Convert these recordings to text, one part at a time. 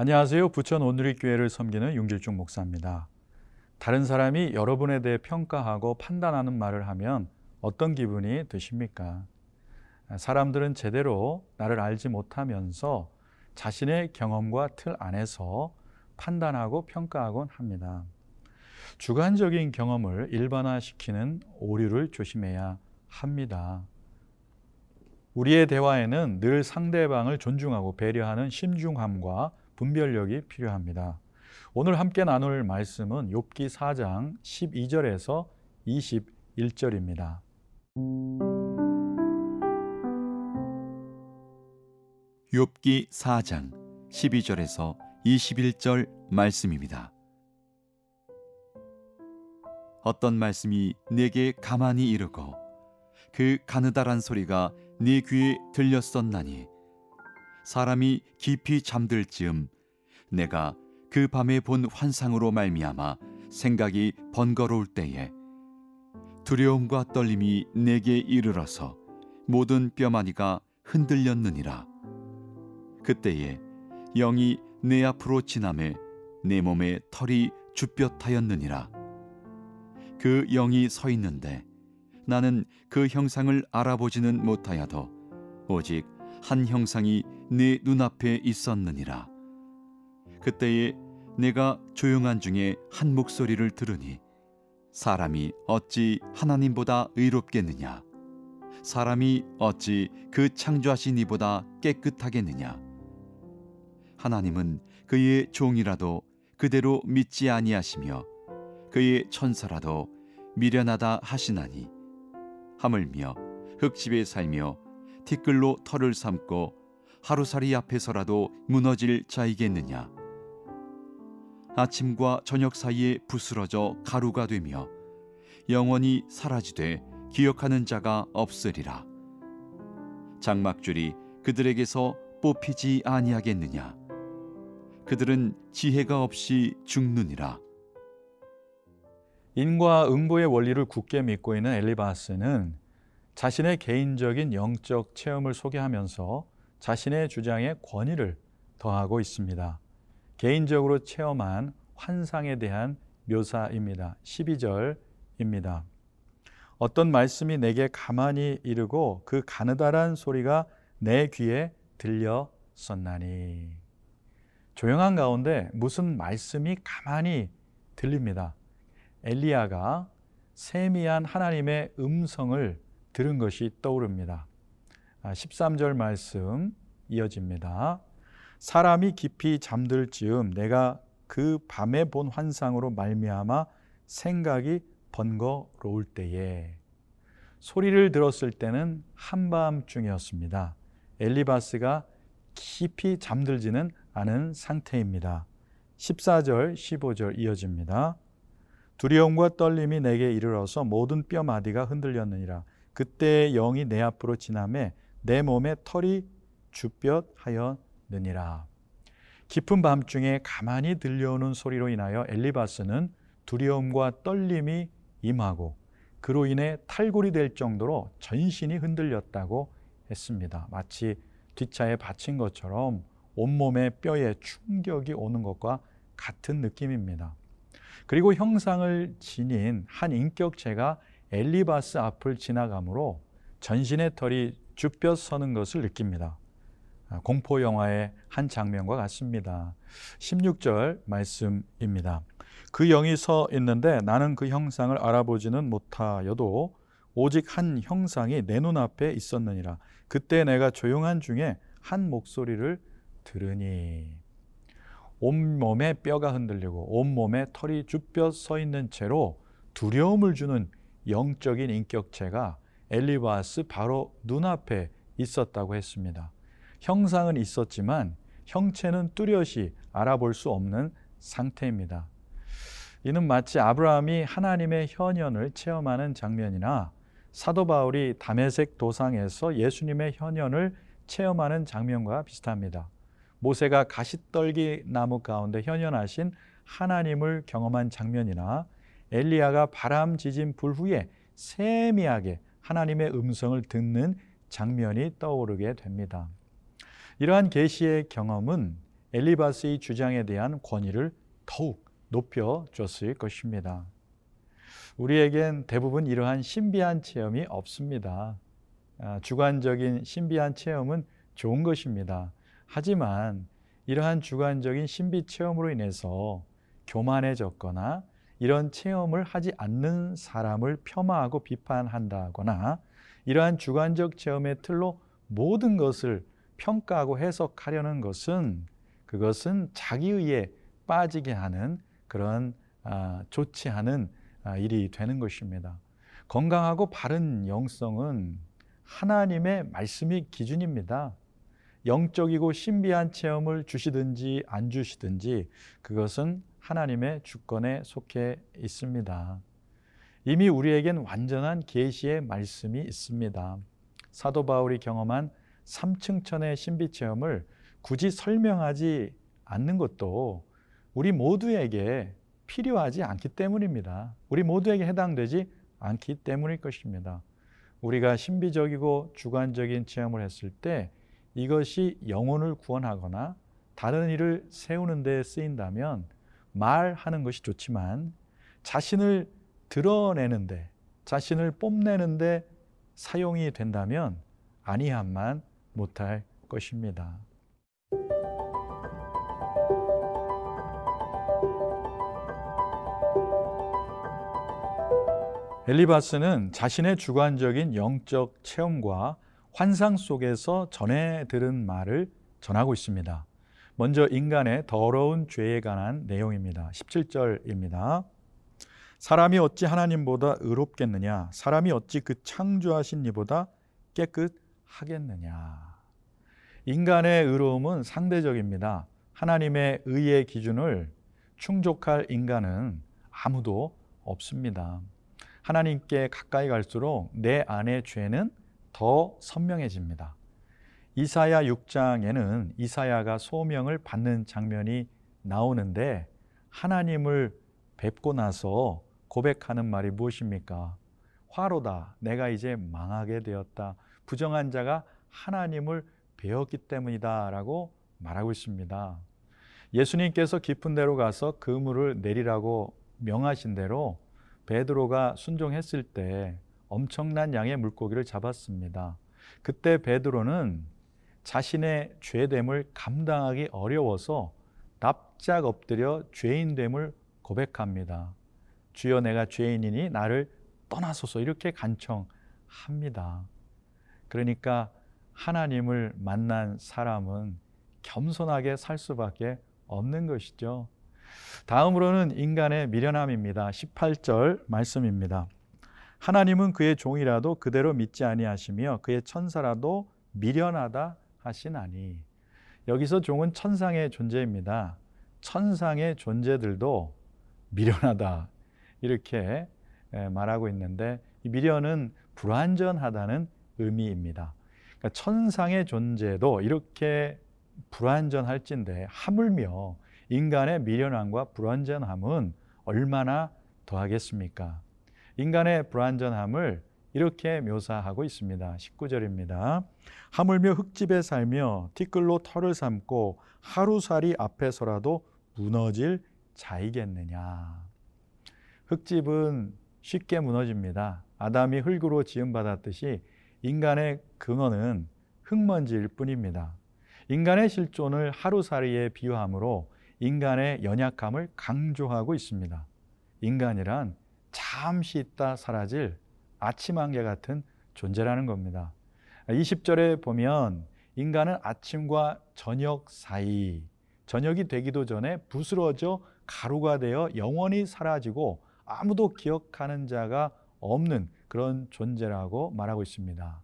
안녕하세요. 부천 온누리교회를 섬기는 윤길중 목사입니다. 다른 사람이 여러분에 대해 평가하고 판단하는 말을 하면 어떤 기분이 드십니까? 사람들은 제대로 나를 알지 못하면서 자신의 경험과 틀 안에서 판단하고 평가하곤 합니다. 주관적인 경험을 일반화시키는 오류를 조심해야 합니다. 우리의 대화에는 늘 상대방을 존중하고 배려하는 심중함과 분별력이 필요합니다. 오늘 함께 나눌 말씀은 욥기 4장 12절에서 21절입니다. 욥기 4장 12절에서 21절 말씀입니다. 어떤 말씀이 내게 가만히 이르고 그 가느다란 소리가 네 귀에 들렸었나니 사람이 깊이 잠들 즈음 내가 그 밤에 본 환상으로 말미암아 생각이 번거로울 때에 두려움과 떨림이 내게 이르러서 모든 뼈마디가 흔들렸느니라. 그때에 영이 내 앞으로 지남에 내 몸에 털이 주뼛하였느니라. 그 영이 서 있는데 나는 그 형상을 알아보지는 못하여도 오직 한 형상이 내 눈앞에 있었느니라 그때에 내가 조용한 중에 한 목소리를 들으니 사람이 어찌 하나님보다 의롭겠느냐? 사람이 어찌 그 창조하신 이보다 깨끗하겠느냐? 하나님은 그의 종이라도 그대로 믿지 아니하시며 그의 천사라도 미련하다 하시나니 하물며 흙집에 살며 티끌로 털을 삼고 하루살이 앞에서라도 무너질 자이겠느냐 아침과 저녁 사이에 부스러져 가루가 되며 영원히 사라지되 기억하는 자가 없으리라. 장막줄이 그들에게서 뽑히지 아니하겠느냐? 그들은 지혜가 없이 죽느니라. 인과 응보의 원리를 굳게 믿고 있는 엘리바스는 자신의 개인적인 영적 체험을 소개하면서 자신의 주장에 권위를 더하고 있습니다. 개인적으로 체험한 환상에 대한 묘사입니다. 12절입니다. 어떤 말씀이 내게 가만히 이르고 그 가느다란 소리가 내 귀에 들렸었나니. 조용한 가운데 무슨 말씀이 가만히 들립니다. 엘리야가 세미한 하나님의 음성을 들은 것이 떠오릅니다. 13절 말씀 이어집니다. 사람이 깊이 잠들 즈음 내가 그 밤에 본 환상으로 말미암아 생각이 번거로울 때에 소리를 들었을 때는 한밤중이었습니다. 엘리바스가 깊이 잠들지는 않은 상태입니다. 14절, 15절 이어집니다. 두려움과 떨림이 내게 이르러서 모든 뼈 마디가 흔들렸느니라. 그때 영이 내 앞으로 지나매 내 몸에 털이 주뼛하였 느니라. 깊은 밤중에 가만히 들려오는 소리로 인하여 엘리바스는 두려움과 떨림이 임하고 그로 인해 탈골이 될 정도로 전신이 흔들렸다고 했습니다. 마치 뒷차에 받친 것처럼 온몸에 뼈에 충격이 오는 것과 같은 느낌입니다. 그리고 형상을 지닌 한 인격체가 엘리바스 앞을 지나가므로 전신의 털이 쭈뼛 서는 것을 느낍니다. 아, 공포 영화의 한 장면과 같습니다. 16절 말씀입니다. 그 영이 서 있는데 나는 그 형상을 알아보지는 못하여도 오직 한 형상이 내 눈앞에 있었느니라. 그때 내가 조용한 중에 한 목소리를 들으니 온몸에 뼈가 흔들리고 온몸에 털이 쭈뼛 서 있는 채로 두려움을 주는 영적인 인격체가 엘리바스 바로 눈앞에 있었다고 했습니다. 형상은 있었지만 형체는 뚜렷이 알아볼 수 없는 상태입니다. 이는 마치 아브라함이 하나님의 현현을 체험하는 장면이나 사도 바울이 담에색 도상에서 예수님의 현현을 체험하는 장면과 비슷합니다. 모세가 가시떨기 나무 가운데 현현하신 하나님을 경험한 장면이나 엘리야가 바람 지진 불 후에 세미하게 하나님의 음성을 듣는 장면이 떠오르게 됩니다. 이러한 계시의 경험은 엘리바스의 주장에 대한 권위를 더욱 높여줬을 것입니다. 우리에겐 대부분 이러한 신비한 체험이 없습니다. 아, 주관적인 신비한 체험은 좋은 것입니다. 하지만 이러한 주관적인 신비 체험으로 인해서 교만해졌거나 이런 체험을 하지 않는 사람을 폄하하고 비판한다거나 이러한 주관적 체험의 틀로 모든 것을 평가하고 해석하려는 것은 그것은 자기의에 빠지게 하는 그런 아, 않은 아, 일이 되는 것입니다. 건강하고 바른 영성은 하나님의 말씀이 기준입니다. 영적이고 신비한 체험을 주시든지 안 주시든지 그것은 하나님의 주권에 속해 있습니다. 이미 우리에겐 완전한 계시의 말씀이 있습니다. 사도 바울이 경험한 3층천의 신비 체험을 굳이 설명하지 않는 것도 우리 모두에게 필요하지 않기 때문입니다. 우리 모두에게 해당되지 않기 때문일 것입니다. 우리가 신비적이고 주관적인 체험을 했을 때 이것이 영혼을 구원하거나 다른 일을 세우는 데 쓰인다면 말하는 것이 좋지만 자신을 드러내는데 자신을 뽐내는데 사용이 된다면 아니함만 못할 것입니다. 엘리바스는 자신의 주관적인 영적 체험과 환상 속에서 전해 들은 말을 전하고 있습니다. 먼저 인간의 더러운 죄에 관한 내용입니다. 17절입니다. 사람이 어찌 하나님보다 의롭겠느냐? 사람이 어찌 그 창조하신 이보다 깨끗하겠느냐? 인간의 의로움은 상대적입니다. 하나님의 의의 기준을 충족할 인간은 아무도 없습니다. 하나님께 가까이 갈수록 내 안의 죄는 더 선명해집니다. 이사야 6장에는 이사야가 소명을 받는 장면이 나오는데 하나님을 뵙고 나서 고백하는 말이 무엇입니까? 화로다. 내가 이제 망하게 되었다. 부정한 자가 하나님을 배웠기 때문이다. 라고 말하고 있습니다. 예수님께서 깊은 데로 가서 그물을 내리라고 명하신 대로 베드로가 순종했을 때 엄청난 양의 물고기를 잡았습니다. 그때 베드로는 자신의 죄됨을 감당하기 어려워서 납작 엎드려 죄인됨을 고백합니다. 주여 내가 죄인이니 나를 떠나소서 이렇게 간청합니다. 그러니까 하나님을 만난 사람은 겸손하게 살 수밖에 없는 것이죠. 다음으로는 인간의 미련함입니다. 18절 말씀입니다. 하나님은 그의 종이라도 그대로 믿지 아니하시며 그의 천사라도 미련하다 하시나니 여기서 종은 천상의 존재입니다. 천상의 존재들도 미련하다 이렇게 말하고 있는데 이 미련은 불완전하다는 의미입니다. 그러니까 천상의 존재도 이렇게 불완전할진데 하물며 인간의 미련함과 불완전함은 얼마나 더하겠습니까? 인간의 불완전함을 이렇게 묘사하고 있습니다. 19절입니다. 하물며 흙집에 살며 티끌로 털을 삼고 하루살이 앞에서라도 무너질 자이겠느냐. 흙집은 쉽게 무너집니다. 아담이 흙으로 지음받았듯이 인간의 근원은 흙먼지일 뿐입니다. 인간의 실존을 하루살이에 비유함으로 인간의 연약함을 강조하고 있습니다. 인간이란 잠시 있다 사라질 아침 안개 같은 존재라는 겁니다. 20절에 보면 인간은 아침과 저녁 사이, 저녁이 되기도 전에 부스러져 가루가 되어 영원히 사라지고 아무도 기억하는 자가 없는 그런 존재라고 말하고 있습니다.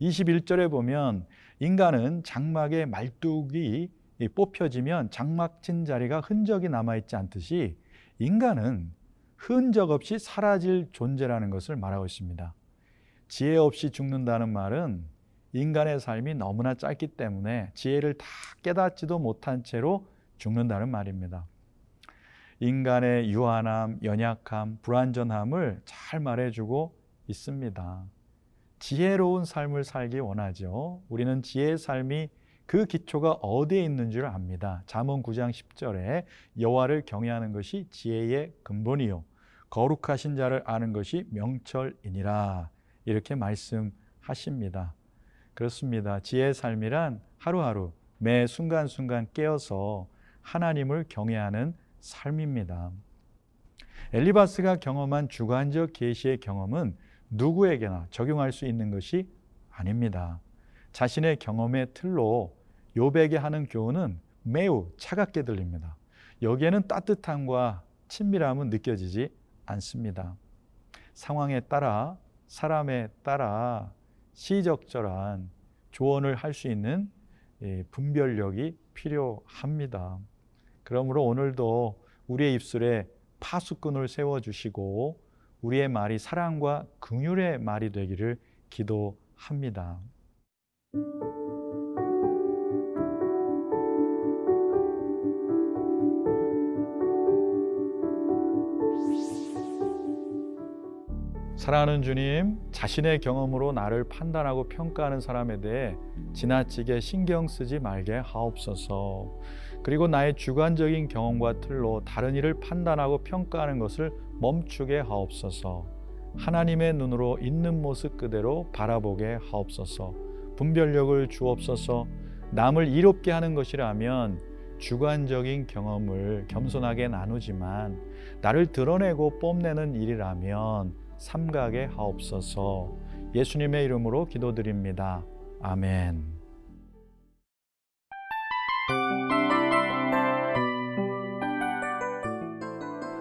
21절에 보면 인간은 장막의 말뚝이 뽑혀지면 장막 친 자리가 흔적이 남아있지 않듯이 인간은 흔적 없이 사라질 존재라는 것을 말하고 있습니다. 지혜 없이 죽는다는 말은 인간의 삶이 너무나 짧기 때문에 지혜를 다 깨닫지도 못한 채로 죽는다는 말입니다. 인간의 유한함, 연약함, 불완전함을 잘 말해주고 있습니다. 지혜로운 삶을 살기 원하죠. 우리는 지혜의 삶이 그 기초가 어디에 있는 줄 압니다. 잠언 9장 10절에 여호와를 경외하는 것이 지혜의 근본이요 거룩하신 자를 아는 것이 명철이니라 이렇게 말씀하십니다. 그렇습니다. 지혜의 삶이란 하루하루 매 순간순간 깨어서 하나님을 경외하는 삶입니다. 엘리바스가 경험한 주관적 계시의 경험은 누구에게나 적용할 수 있는 것이 아닙니다. 자신의 경험의 틀로 요백에 하는 교훈은 매우 차갑게 들립니다. 여기에는 따뜻함과 친밀함은 느껴지지 않습니다. 상황에 따라 사람에 따라 시적절한 조언을 할 수 있는 분별력이 필요합니다. 그러므로 오늘도 우리의 입술에 파수꾼을 세워주시고 우리의 말이 사랑과 긍휼의 말이 되기를 기도합니다. 사랑하는 주님, 자신의 경험으로 나를 판단하고 평가하는 사람에 대해 지나치게 신경 쓰지 말게 하옵소서. 그리고 나의 주관적인 경험과 틀로 다른 일을 판단하고 평가하는 것을 멈추게 하옵소서. 하나님의 눈으로 있는 모습 그대로 바라보게 하옵소서. 분별력을 주옵소서. 남을 이롭게 하는 것이라면 주관적인 경험을 겸손하게 나누지만 나를 드러내고 뽐내는 일이라면 삼가게 하옵소서. 예수님의 이름으로 기도드립니다. 아멘.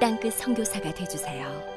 땅끝 성교사가 되주세요